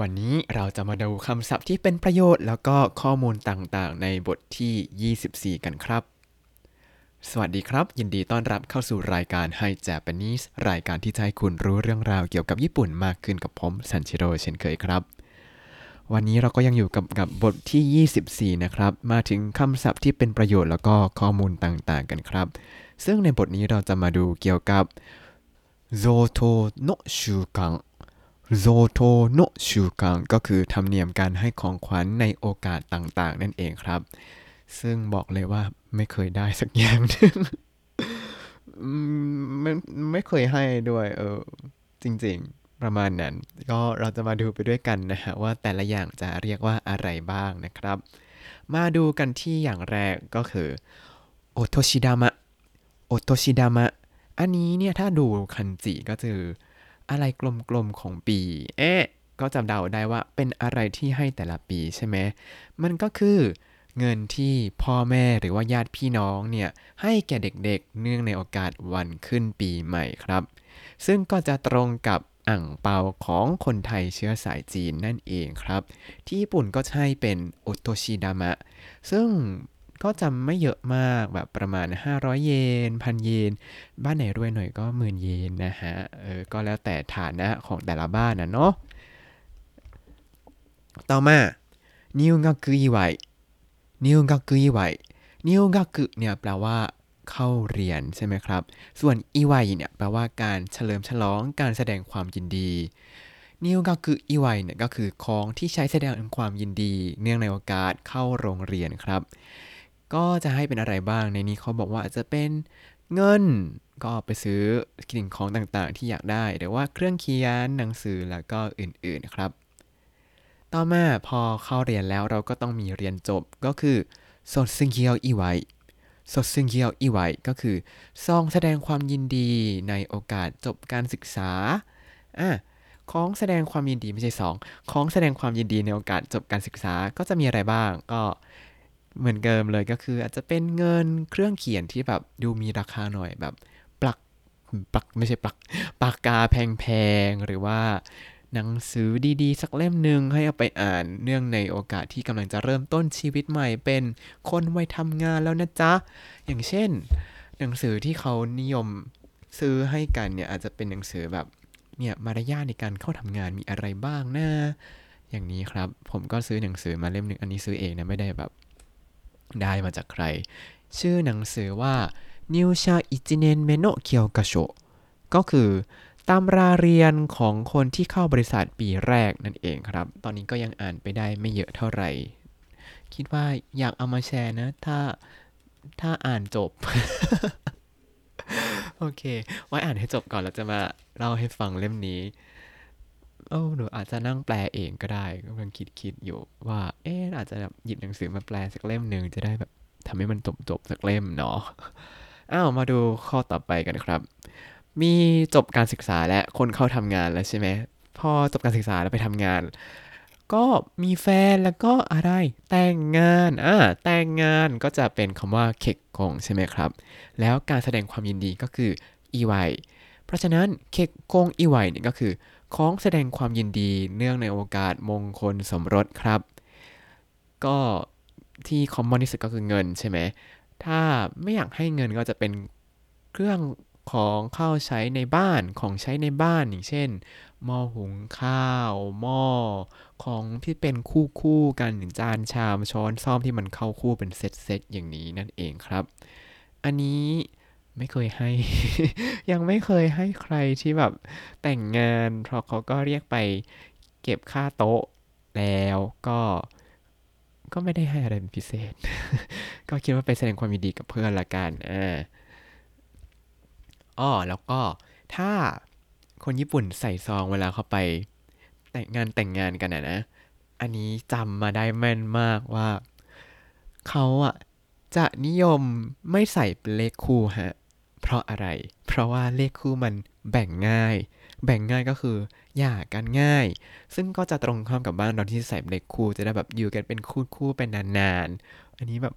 วันนี้เราจะมาดูคำศัพท์ที่เป็นประโยชน์ แล้วก็ข้อมูลต่างๆ ในบทที่ 24 กันครับ สวัสดีครับ ยินดีต้อนรับเข้าสู่รายการ Hi Japanese รายการที่จะให้คุณรู้เรื่องราวเกี่ยวกับญี่ปุ่นมากขึ้นกับผมซันชิโร่เช่นเคยครับ วันนี้เราก็ยังอยู่กับกับบทที่ 24 นะครับ มาถึงคำศัพท์ที่เป็นประโยชน์แล้วก็ข้อมูลต่างๆ กันครับ ซึ่งในบทนี้เราจะมาดูเกี่ยวกับโซโทโนชูกัง โซโทโนชูกังก็คือธรรมเนียมการให้ของขวัญในโอกาสต่างๆ นั่นเองครับ ซึ่งบอกเลยว่าไม่เคยได้สักอย่างนึงอืมไม่ไม่เคยให้ด้วย เออ จริงๆ ประมาณนั้น ก็เราจะมาดูไปด้วยกันนะฮะ ว่าแต่ละอย่างจะเรียกว่าอะไรบ้างนะครับ มาดูกันที่อย่างแรกก็คือโอโตชิดามะโอโตชิดามะอันนี้เนี่ยถ้าดูคันจิก็คือ อะไรกลมๆของปี เอ๊ะ ก็จำเดาได้ว่าเป็นอะไรที่ให้แต่ละปีใช่ไหม มันก็คือเงินที่พ่อแม่หรือว่าญาติพี่น้องเนี่ย ให้แก่เด็กๆ เนื่องในโอกาสวันขึ้นปีใหม่ครับ ซึ่งก็จะตรงกับอ่างเปาของคนไทยเชื้อสายจีนนั่นเองครับ ที่ญี่ปุ่นก็ใช่เป็นโอโตชิดามะ ซึ่ง ก็จำไม่เยอะมากแบบประมาณ 500 เยนพันเยน บ้านไหนรวยหน่อยก็หมื่นเยนนะฮะเออก็แล้วแต่ฐานะของแต่ละบ้านนะเนาะต่อมานิวกักอิไวนิวกักอิไวนิวกักเนี่ยแปลว่าเข้าเรียนใช่ไหมครับ ส่วนอิไวเนี่ยแปลว่าการเฉลิมฉลองการแสดงความยินดี นิวกักอิไวเนี่ยก็คือของที่ใช้แสดงความยินดี เนื่องในโอกาสเข้าโรงเรียนครับ ก็จะให้เป็นอะไรบ้างในนี้เขาบอกว่าอาจจะเป็นเงินก็ไปซื้อสิ่งของต่างๆ ที่อยากได้หรือว่าเครื่องเขียนหนังสือแล้วก็อื่นๆครับ ต่อมาพอเข้าเรียนแล้วเราก็ต้องมีเรียนจบก็คือสดซึ่งเกียวอีไวสดซึ่งเกียวอีไวก็คือซองแสดงความยินดีในโอกาสจบการศึกษาอะของแสดงความยินดีไม่ใช่สองของแสดงความยินดีในโอกาสจบการศึกษาก็จะมีอะไรบ้าง ก็ เหมือนเดิมเลยก็คืออาจจะเป็นเงินเครื่องเขียนที่แบบดูมีราคาหน่อยแบบปลักปลักไม่ใช่ปลักปากกาแพงๆ หรือว่าหนังสือดีๆ สักเล่มหนึ่งให้เอาไปอ่านเนื่องในโอกาสที่กำลังจะเริ่มต้นชีวิตใหม่เป็นคนวัยทำงานแล้วนะจ๊ะ อย่างเช่น หนังสือที่เขานิยมซื้อให้กันเนี่ยอาจจะเป็นหนังสือแบบเนี่ยมารยาทในการเข้าทำงานมีอะไรบ้างนะอย่างนี้ครับ ผมก็ซื้อหนังสือมาเล่มหนึ่งอันนี้ซื้อเองนะไม่ได้แบบ ได้มาจากใคร ชื่อหนังสือว่านิวชาอิจิเนนเมโนเคียวกะโชก็คือตำราเรียนของคนที่เข้าบริษัทปีแรกนั่นเองครับ ตอนนี้ก็ยังอ่านไปได้ไม่เยอะเท่าไหร่ คิดว่าอยากเอามาแชร์นะ ถ้าถ้าอ่านจบ โอเค ไว้อ่านให้จบก่อนแล้วจะมาเล่าให้ฟังเล่มนี้ โอ้หนูอาจจะนั่งแปลเองก็ได้กำลังคิดคิดอยู่ว่า เอ๊ะอาจจะแบบหยิบหนังสือมาแปลสักเล่มหนึ่งจะได้แบบทำให้มันจบจบๆสักเล่มเนาะอ้าวมาดูข้อต่อไปกันครับ มีจบการศึกษาและคนเข้าทำงานแล้วใช่ไหมพอจบการศึกษาแล้วไปทำงาน ก็มีแฟนแล้วก็อะไรแต่งงานอ่าแต่งงานก็จะเป็นคำว่าเคกกงใช่ไหมครับ แล้วการแสดงความยินดีก็คืออีไวเพราะฉะนั้นเคกกงอีไวเนี่ยก็คือ ของแสดงความยินดีเนื่องในโอกาสมงคลสมรสครับ ก็ที่คอมมอนที่สุดก็คือเงินใช่ไหม ถ้าไม่อยากให้เงินก็จะเป็นเครื่องของเข้าใช้ในบ้านของใช้ในบ้านอย่างเช่นหม้อหุงข้าวหม้อของที่เป็นคู่คู่กันอย่างจานชามช้อนซ่อมที่มันเข้าคู่เป็นเซตเซตอย่างนี้นั่นเองครับ อันนี้ ไม่เคยให้ ยังไม่เคยให้ใครที่แบบแต่งงาน เพราะเขาก็เรียกไปเก็บค่าโต๊ะแล้วก็ก็ไม่ได้ให้อะไรเป็นพิเศษ ก็คิดว่าไปแสดงความยินดีกับเพื่อนละกันอ่าอ้อแล้วก็ถ้าคนญี่ปุ่นใส่ซองเวลาเขาไป แต่งงานแต่งงานกันอะนะ อันนี้จำมาได้แม่นมากว่า เขาอะจะนิยมไม่ใส่เลขคู่ฮะ เพราะอะไร เพราะว่าเลขคู่มันแบ่งง่าย แบ่งง่ายก็คือหย่ากันง่าย ซึ่งก็จะตรงข้ามกับบ้านเราที่ใส่เลขคู่จะได้แบบอยู่กันเป็นคู่คู่ๆเป็นนานๆ อันนี้แบบ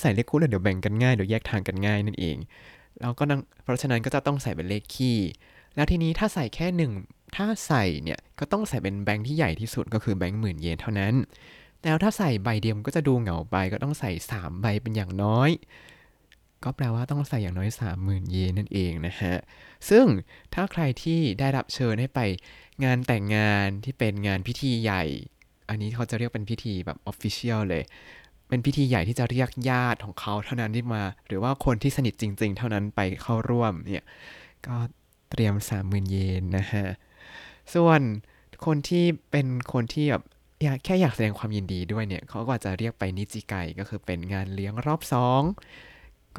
ใส่เลขคู่แล้วเดี๋ยวแบ่งกันง่ายเดี๋ยวแยกทางกันง่ายนั่นเอง เราก็นั่งเพราะฉะนั้นก็จะต้องใส่เป็นเลขคี่ แล้วทีนี้ถ้าใส่แค่หนึ่งถ้าใส่เนี่ยก็ต้องใส่เป็นแบงค์ที่ใหญ่ที่สุดก็คือแบงค์หมื่นเยนเท่านั้น แต่ถ้าใส่ใบเดียวมันก็จะดูเหงาไปก็ต้องใส่ 3 ใบเป็นอย่างน้อย ก็แปลว่าต้องใส่อย่างน้อย 30,000 เยนนั่นเองนะฮะ ซึ่งถ้าใครที่ได้รับเชิญให้ไปงานแต่งงานที่เป็นงานพิธีใหญ่ อันนี้เขาจะเรียกเป็นพิธีแบบออฟฟิเชียลเลย เป็นพิธีใหญ่ที่จะเรียกญาติของเขาเท่านั้นที่มา หรือว่าคนที่สนิทจริง ๆ เท่านั้นไปเข้าร่วมเนี่ย ก็เตรียม 30,000 เยนนะฮะ ส่วนคนที่เป็นคนที่แบบอยากแค่อยากแสดงความยินดีด้วยเนี่ยเขาก็จะเรียกไปนิจิไกก็คือเป็นงานเลี้ยงรอบสอง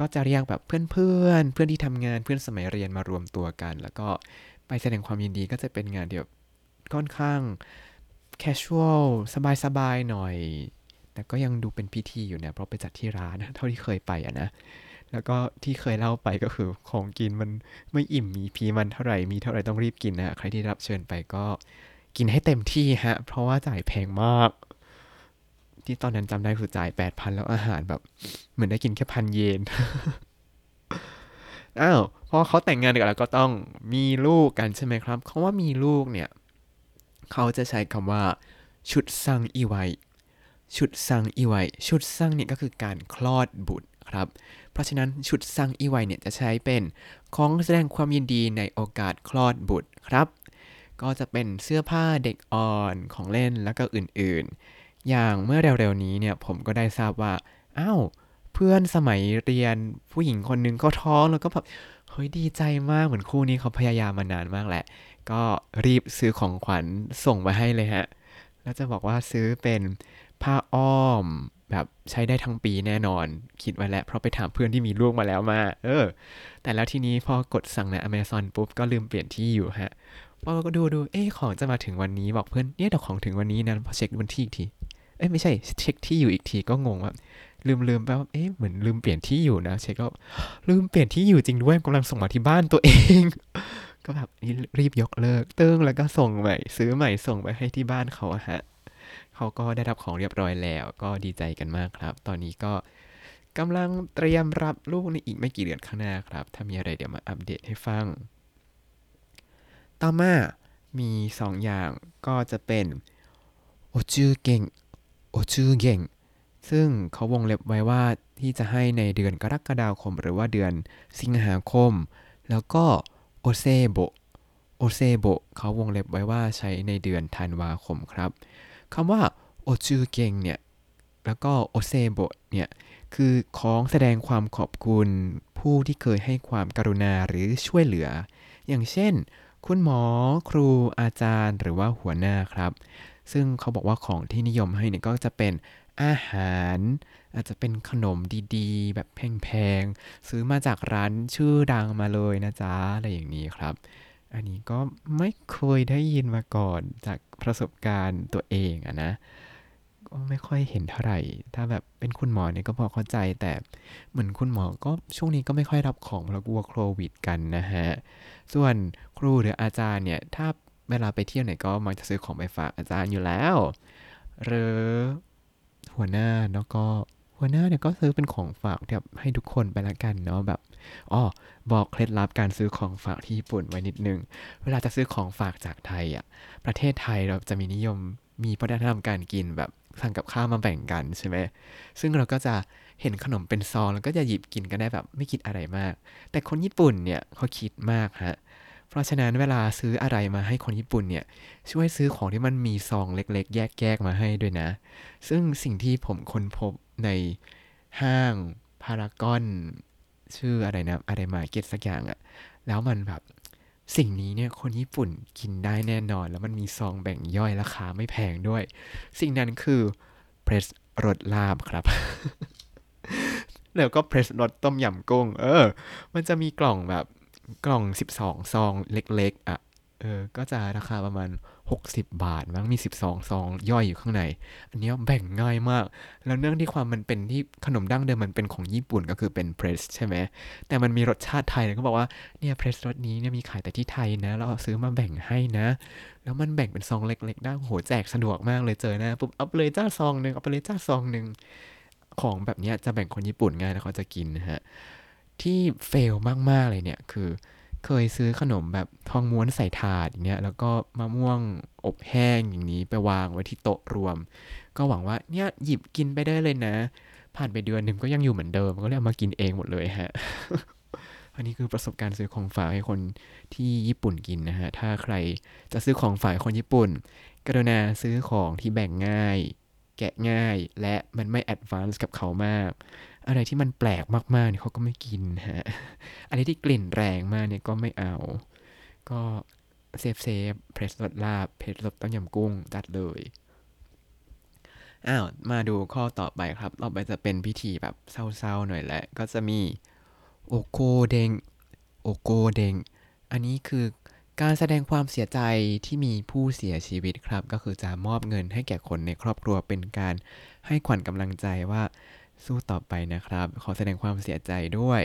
ก็จะเรียกแบบเพื่อนๆเพื่อนที่ทำงานเพื่อนสมัยเรียนมารวมตัวกัน แล้วก็ไปแสดงความยินดีก็จะเป็นงานเดียวค่อนข้าง casual สบายๆหน่อย แต่ก็ยังดูเป็นพิธีอยู่เนี่ยเพราะไปจัดที่ร้านเท่าที่เคยไปอะนะแล้วก็ที่เคยเล่าไปก็คือของกินมันไม่อิ่มมีพีมันเท่าไหร่มีเท่าไหร่ต้องรีบกินนะใครที่รับเชิญไปก็กินให้เต็มที่ฮะ เพราะว่าจ่ายแพงมาก ที่ตอนนั้นจำได้คือจ่ายแปดพันแล้วอาหารแบบ เหมือนได้กินแค่พันเยน อ้าวพอเขาแต่งงานกันแล้วก็ต้องมีลูกกันใช่ไหมครับเขาว่ามีลูกเนี่ย เขาจะใช้คำว่า ชุดซังอีไวชุดซังอีไวชุดซังเนี่ยก็คือการคลอดบุตรครับ เพราะฉะนั้นชุดซังอีไวเนี่ยจะใช้เป็นของแสดงความยินดีในโอกาสคลอดบุตรครับ ก็จะเป็นเสื้อผ้าเด็กอ่อนของเล่นแล้วก็อื่นๆ อย่างเมื่อเร็วๆนี้เนี่ยผมก็ได้ทราบว่า อ้าว เพื่อนสมัยเรียนผู้หญิงคนนึงก็ท้องแล้วก็แบบเฮ้ยดีใจมากเหมือนคู่นี้เขาพยายามมานานมากแหละ ก็รีบซื้อของขวัญส่งมาให้เลยฮะ แล้วจะบอกว่าซื้อเป็นผ้าอ้อมแบบใช้ได้ทั้งปีแน่นอน คิดไว้แล้ว เพราะไปถามเพื่อนที่มีลูกมาแล้วมา เออ แต่แล้วทีนี้พอกดสั่งใน Amazon ปุ๊บ ก็ลืมเปลี่ยนที่อยู่ฮะพอก็ดูดูเอ๊ของจะมาถึงวันนี้บอกเพื่อนเนี่ยเดี๋ยวของถึงวันนี้นะพอเช็ควันที่อีกที เอ้ยไม่ใช่เช็คที่อยู่อีกทีก็งงว่า ลืมลืมไปว่าเอ๊ะเหมือนลืมเปลี่ยนที่อยู่นะเชก็ลืมเปลี่ยนที่อยู่จริงด้วยกำลังส่งมาที่บ้านตัวเอง ก็แบบรีบยกเลิกเติ้งแล้วก็ส่งใหม่ ซื้อใหม่ส่งไปให้ที่บ้านเขาฮะเขาก็ได้รับของเรียบร้อยแล้ว ก็ดีใจกันมากครับ ตอนนี้ก็กำลังเตรียมรับลูกในอีกไม่กี่เดือนข้างหน้าครับ ถ้ามีอะไรเดี๋ยวมาอัปเดตให้ฟัง ต่อมามีสองอย่างก็จะเป็นโอจูเก่งโอจูเก่ง ซึ่งเขาวงเล็บไว้ว่าที่จะให้ในเดือนกรกฎาคมหรือว่าเดือนสิงหาคม แล้วก็โอเซโบโอเซโบเขาวงเล็บไว้ว่าใช้ในเดือนธันวาคมครับคำว่าโอจูเกงเนี่ยแล้วก็โอเซโบเนี่ยคือของแสดงความขอบคุณผู้ที่เคยให้ความกรุณาหรือช่วยเหลือ อย่างเช่น คุณหมอครูอาจารย์หรือว่าหัวหน้าครับ ซึ่งเขาบอกว่าของที่นิยมให้เนี่ยก็จะเป็น อาหาร อาจจะเป็นขนมดีๆ แบบแพงๆ ซื้อมาจากร้านชื่อดังมาเลยนะจ๊ะ อะไรอย่างนี้ครับ อันนี้ก็ไม่เคยได้ยินมาก่อนจากประสบการณ์ตัวเองอะนะก็ไม่ค่อยเห็นเท่าไหร่ ถ้าแบบเป็นคุณหมอเนี่ยก็พอเข้าใจแต่เหมือนคุณหมอก็ช่วงนี้ก็ไม่ค่อยรับของเพราะกลัวโควิดกันนะฮะ ส่วนครูหรืออาจารย์เนี่ย ถ้าเวลาไปเที่ยวไหนก็มักจะซื้อของไปฝากอาจารย์อยู่แล้ว หรือ หัวหน้าแล้วก็หัวหน้าเนี่ยก็ซื้อเป็นของฝากแบบให้ทุกคนไปละกันเนาะแบบอ๋อบอกเคล็ดลับการซื้อของฝากที่ญี่ปุ่นไว้นิดนึง เวลาจะซื้อของฝากจากไทยอะ ประเทศไทยเราจะมีนิยมมีวัฒนธรรมการกินแบบสั่งกับข้าวมาแบ่งกันใช่ไหม ซึ่งเราก็จะเห็นขนมเป็นซองแล้วก็จะหยิบกินกันได้แบบไม่คิดอะไรมาก แต่คนญี่ปุ่นเนี่ยเขาคิดมากฮะ เพราะฉะนั้นเวลาซื้ออะไรมาให้คนญี่ปุ่นเนี่ย ช่วยซื้อของที่มันมีซองเล็ก ๆ แยกๆมาให้ด้วยนะ ซึ่งสิ่งที่ผมค้นพบในห้างพารากอน ชื่ออะไรนะอะไรมาเก็ตสักอย่างอะแล้วมันแบบสิ่งนี้เนี่ยคนญี่ปุ่นกินได้แน่นอน แล้วมันมีซองแบ่งย่อยราคาไม่แพงด้วย สิ่งนั้นคือเพรสรสลาบครับ แล้วก็เพรสรสต้มยำกุ้ง เออ มันจะมีกล่องแบบ กล่อง 12 ซองเล็กๆ อะ เออ ก็จะราคาประมาณ 60 บาท มั้งมี 12 ซอง ย่อยอยู่ข้างใน อันนี้แบ่งง่ายมาก แล้วเนื่องที่ความมันเป็นที่ขนมดั้งเดิมมันเป็นของญี่ปุ่นก็คือเป็นเพรสใช่ไหม แต่มันมีรสชาติไทยเขาบอกว่า เนี่ยเพรสรสนี้เนี่ยมีขายแต่ที่ไทยนะ เราซื้อมาแบ่งให้นะ แล้วมันแบ่งเป็นซองเล็กๆ ได้โหแจกสะดวกมากเลยเจอนะปุ๊บเอาไปเลยจ้าซองหนึ่งเอาไปเลยจ้าซองหนึ่ง ของแบบนี้จะแบ่งคนญี่ปุ่นง่ายแล้วเขาจะกินนะฮะ ที่เฟลมากๆเลยเนี่ยคือเคยซื้อขนมแบบทองม้วนใส่ถาดอย่างเงี้ยแล้วก็มะม่วงอบแห้งอย่างนี้ไปวางไว้ที่โต๊ะรวม ก็หวังว่าเนี่ยหยิบกินไปได้เลยนะ ผ่านไปเดือนหนึ่งก็ยังอยู่เหมือนเดิมก็เลยเอามากินเองหมดเลยฮะอันนี้คือประสบการณ์ซื้อของฝากให้คนที่ญี่ปุ่นกินนะฮะ ถ้าใครจะซื้อของฝากคนญี่ปุ่น กรุณาซื้อของที่แบ่งง่าย แกะง่าย และมันไม่ advance กับเขามาก อะไรที่มันแปลกมากๆเนี่ยเขาก็ไม่กินฮะอะไรที่กลิ่นแรงมากเนี่ยก็ไม่เอา ก็ safe safe Pretz รสลาบ Pretz รสต้มยำกุ้งจัดเลยอ้าวมาดูข้อต่อไปครับ ต่อไปจะเป็นพิธีแบบเศร้าๆหน่อยแหละ ก็จะมีโอโกเดงโอโกเดงอันนี้คือการแสดงความเสียใจที่มีผู้เสียชีวิตครับ ก็คือจะมอบเงินให้แก่คนในครอบครัวเป็นการให้ขวัญกำลังใจว่า สู้ต่อไปนะครับ ขอแสดงความเสียใจด้วย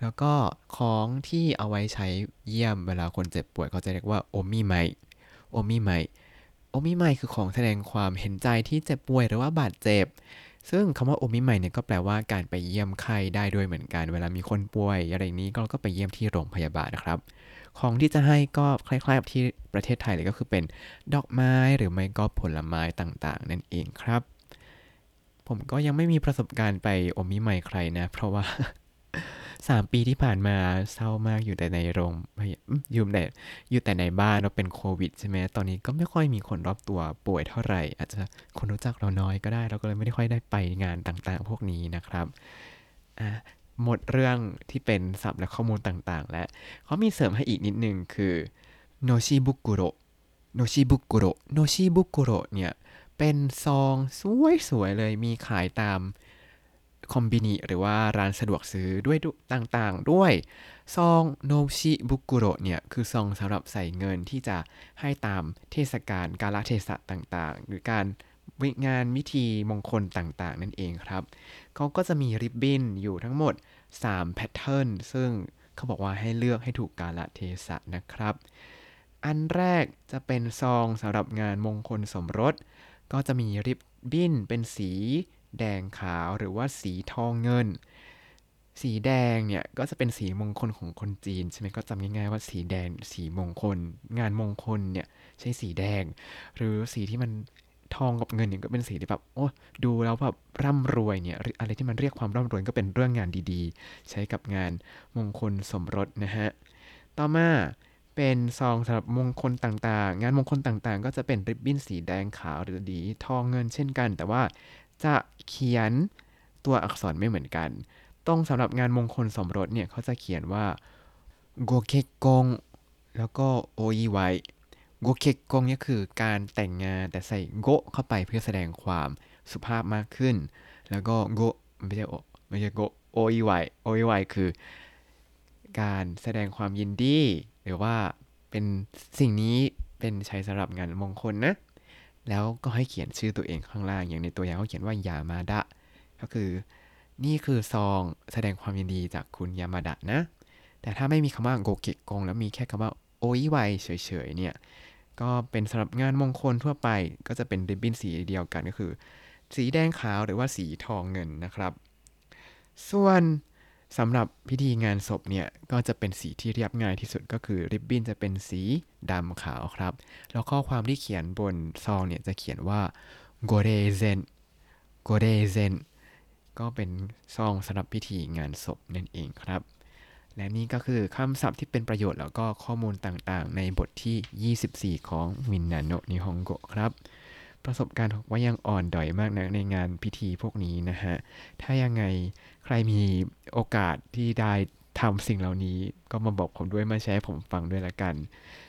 แล้วก็ของที่เอาไว้ใช้เยี่ยมเวลาคนเจ็บป่วยเขาจะเรียกว่าโอมิไมโอมิไมโอมิไมคือของแสดงความเห็นใจที่เจ็บป่วยหรือว่าบาดเจ็บ ซึ่งคำว่าโอมิไมเนี่ยก็แปลว่าการไปเยี่ยมไข้ได้ด้วยเหมือนกัน เวลามีคนป่วยอะไรนี้ก็ก็ไปเยี่ยมที่โรงพยาบาลนะครับ ของที่จะให้ก็คล้ายๆกับที่ประเทศไทยเลยก็คือเป็นดอกไม้หรือไม่ก็ผลไม้ต่างๆ นั่นเองครับ ผมก็ยังไม่มีประสบการณ์ไปอมิไมใครนะ เพราะว่าสามปีที่ผ่านมาเศร้ามากอยู่แต่ในโรงพยาอืมอยู่แต่อยู่แต่ในบ้านเราเป็นโควิดใช่ไหมตอนนี้ก็ไม่ค่อยมีคนรอบตัวป่วยเท่าไหร่ อาจจะคนรู้จักเราน้อยก็ได้ เราก็เลยไม่ได้ค่อยได้ไปงานต่างๆ พวกนี้นะครับอะหมดเรื่องที่เป็นศัพท์และข้อมูลต่างๆ แล้วเขามีเสริมให้อีกนิดนึงคือโนชิบุกุโรโนชิบุกุโรโนชิบุกุโรเนี่ย เป็นซองสวยๆเลยมีขายตามคอมบินิหรือว่าร้านสะดวกซื้อด้วยต่างๆ ด้วยซองโนชิบุกุโรเนี่ยคือซองสำหรับใส่เงินที่จะให้ตามเทศกาลกาลเทศะต่างๆ หรือการวิงานวิธีมงคลต่างๆ นั่นเองครับเขาก็จะมีริบบิ้นอยู่ทั้งหมด3แพทเทิร์นซึ่งเขาบอกว่าให้เลือกให้ถูกกาลเทศะนะครับ อันแรกจะเป็นซองสำหรับงานมงคลสมรส ก็จะมีริบบิ้นเป็นสีแดงขาวหรือว่าสีทองเงิน สีแดงเนี่ยก็จะเป็นสีมงคลของคนจีนใช่ไหมก็จำง่ายๆว่าสีแดงสีมงคล งานมงคลเนี่ยใช้สีแดง หรือสีที่มันทองกับเงินเนี่ยก็เป็นสีที่แบบโอ้ดูแล้วแบบร่ำรวยเนี่ยออะไรที่มันเรียกความร่ำรวยก็เป็นเรื่องงานดีๆ ใช้กับงานมงคลสมรสนะฮะต่อมา เป็นซองสำหรับมงคลต่างๆ งานมงคลต่างๆ ก็จะเป็นริบบิ้นสีแดงขาวหรือดีทองเงินเช่นกัน แต่ว่าจะเขียนตัวอักษรไม่เหมือนกันตรงสำหรับงานมงคลสมรสเนี่ยเขาจะเขียนว่าโกเคกงแล้วก็โออิไวโกเคกงเนี่ยคือการแต่งงานแต่ใส่โกเข้าไปเพื่อแสดงความสุภาพมากขึ้น แล้วก็โกไม่ใช่โอไม่ใช่โกโออิไวโออิไวคือการแสดงความยินดี รือว่าเป็นสิ่งนี้เป็นใช้สำหรับงานมงคลนะ แล้วก็ให้เขียนชื่อตัวเองข้างล่าง อย่างในตัวอย่างเขาเขียนว่ายามาดะ ก็คือนี่คือซองแสดงความยินดีจากคุณยามาดะนะ แต่ถ้าไม่มีคำว่าโกเกกง แล้วมีแค่คำว่าโออิไวเฉยๆเนี่ย ก็เป็นสำหรับงานมงคลทั่วไป ก็จะเป็นริบบิ้นสีเดียวกันก็คือ สีแดงขาวหรือว่าสีทองเงินนะครับ ส่วน สำหรับพิธีงานศพเนี่ยก็จะเป็นสีที่เรียบง่ายที่สุดก็คือริบบิ้นจะเป็นสีดำขาวครับ แล้วข้อความที่เขียนบนซองเนี่ยจะเขียนว่าโกเรเซนโกเรเซนก็เป็นซองสำหรับพิธีงานศพนั่นเองครับ และนี่ก็คือคำศัพท์ที่เป็นประโยชน์แล้วก็ข้อมูลต่างๆ ในบทที่ 24 ของมินนาโนนิฮงโกะครับประสบการณ์ว่ายังอ่อนดอยมากนะในงานพิธีพวกนี้นะฮะ ถ้ายังไง ใครมีโอกาสที่ได้ทำสิ่งเหล่านี้ก็มาบอกผมด้วยมาแชร์ให้ผมฟังด้วยละกัน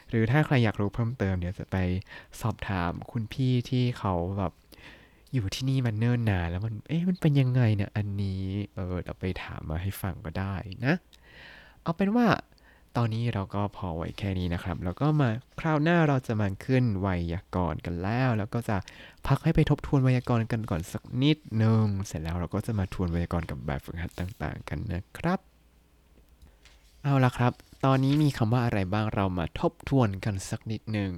หรือถ้าใครอยากรู้เพิ่มเติมเดี๋ยวจะไปสอบถามคุณพี่ที่เขาแบบอยู่ที่นี่มันเนิ่นนานแล้วมันเอ๊ะมันเป็นยังไงเนี่ยอันนี้เออเดี๋ยวไปถามมาให้ฟังก็ได้นะ เอาเป็นว่า ตอนนี้เราก็พอไว้แค่นี้นะครับ แล้วก็มาคราวหน้าเราจะมาขึ้นไวยากรณ์กันแล้ว แล้วก็จะพักให้ไปทบทวนไวยากรณ์กันก่อนสักนิดนึงเสร็จแล้วเราก็จะมาทวนไวยากรณ์กับแบบฝึกหัดต่าง ๆ กันนะครับ เอาละครับ ตอนนี้มีคำว่าอะไรบ้างเรามาทบทวนกันสักนิดหนึ่ง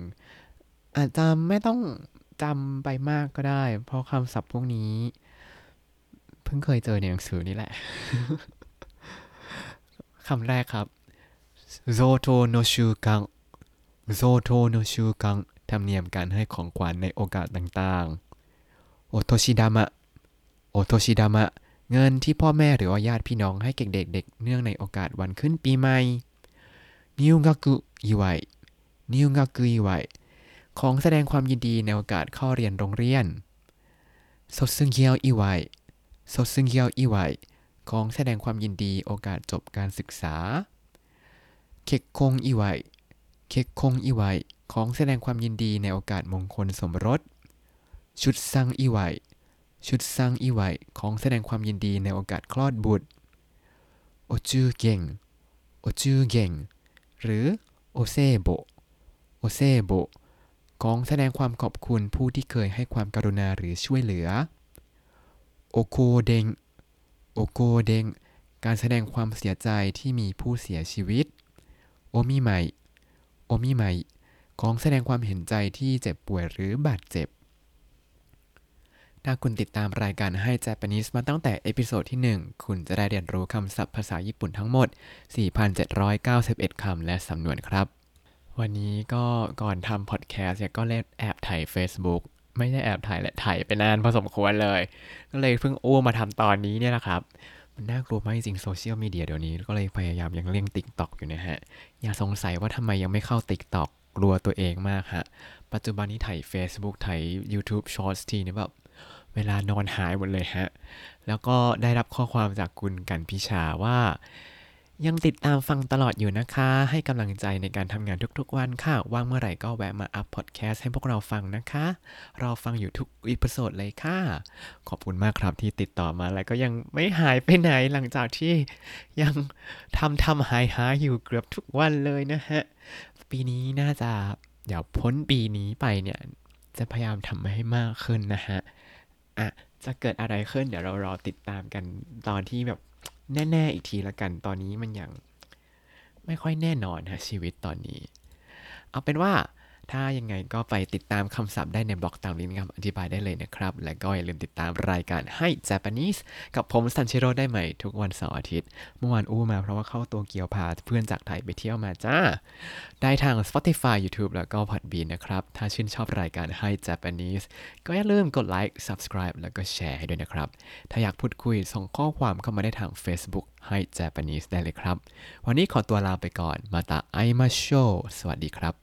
อาจจะไม่ต้องจำไปมากก็ได้ เพราะคำศัพท์พวกนี้ เพิ่งเคยเจอในหนังสือนี่แหละคำแรกครับ โซโทโนชูกังโซโทโนชูกังธรรมเนียมการให้ของขวัญในโอกาสต่างๆ โอโทชิดามะ โอโทชิดามะ เงินที่พ่อแม่หรือว่าญาติพี่น้องให้เด็กเด็กๆเนื่องในโอกาสวันขึ้นปีใหม่ นิวกักุอิไวนิวกักุอิไวของแสดงความยินดีในโอกาสเข้าเรียนโรงเรียนโซซึงเกียวอิไวโซซึงเกียวอิไวของแสดงความยินดีโอกาสจบการศึกษา เคกคงอิไวเคกคงอิไวของแสดงความยินดีในโอกาสมงคลสมรส ชุดซังอิไวชุดซังอิไวของแสดงความยินดีในโอกาสคลอดบุตร โอจูเก่ง โอจูเก่ง หรือโอเซโบ โอเซโบ ของแสดงความขอบคุณผู้ที่เคยให้ความกรุณาหรือช่วยเหลือ お香典 お香典 การแสดงความเสียใจที่มีผู้เสียชีวิต โอมิไมโอมิไมของแสดงความเห็นใจที่เจ็บป่วยหรือบาดเจ็บ ถ้าคุณติดตามรายการให้ Japanese มาตั้งแต่ episode ที่ 1 คุณจะได้เรียนรู้คำศัพท์ภาษาญี่ปุ่นทั้งหมด 4,791 คำและสำนวนครับ วันนี้ก็ก่อนทำพอดแคสต์ก็เล่นแอบถ่าย Facebook ไม่ใช่แอบถ่ายและถ่ายไปนานพอสมควรเลย ก็เลยเพิ่งอู้มาทำตอนนี้เนี่ยแหละครับ มันน่ากลัวมากจริงโซเชียลมีเดียเดี๋ยวนี้ก็เลยพยายามยังเลี่ยง TikTok อยู่นะฮะ อย่าสงสัยว่าทำไมยังไม่เข้า TikTok กลัวตัวเองมากฮะ ปัจจุบันนี้ไถ Facebook ไถ YouTube Shorts ทีนี่แบบเวลานอนหายหมดเลยฮะ แล้วก็ได้รับข้อความจากคุณกันพิชาว่า ยังติดตามฟังตลอดอยู่นะคะ ให้กำลังใจในการทำงานทุกๆวันค่ะ ว่างเมื่อไหร่ก็แวะมาอัพพอดแคสต์ให้พวกเราฟังนะคะรอฟังอยู่ทุก episode เลยค่ะ ขอบคุณมากครับที่ติดต่อมาแล้วก็ยังไม่หายไปไหนหลังจากที่ยังทำทำหายหายอยู่เกือบทุกวันเลยนะฮะ ปีนี้น่าจะเดี๋ยวพ้นปีนี้ไปเนี่ย จะพยายามทำให้มากขึ้นนะฮะอะจะเกิดอะไรขึ้นเดี๋ยวเรารอติดตามกันตอนที่แบบ แน่ๆอีกทีละกัน ตอนนี้มันยังไม่ค่อยแน่นอนฮะชีวิตตอนนี้ เอาเป็นว่า ถ้ายังไงก็ไปติดตามคำศัพท์ได้ในบล็อกตามลิงก์คำอธิบายได้เลยนะครับ และก็อย่าลืมติดตามรายการให้ Japanese กับผมซันชิโร่ได้ใหม่ทุกวันเสาร์อาทิตย์ เมื่อวานอู้มาเพราะว่าเข้าตัวเกียวพาเพื่อนจากไทยไปเที่ยวมาจ้า ได้ทาง Spotify YouTube แล้วก็ Podbean นะครับ ถ้าชื่นชอบรายการให้ Japanese ก็อย่าลืมกดไลค์ Subscribe แล้วก็แชร์ให้ด้วยนะครับ ถ้าอยากพูดคุยส่งข้อความเข้ามาได้ทาง Facebook ให้ Japanese ได้เลยครับ วันนี้ขอตัวลาไปก่อนมาตาไอมาโชสวัสดีครับ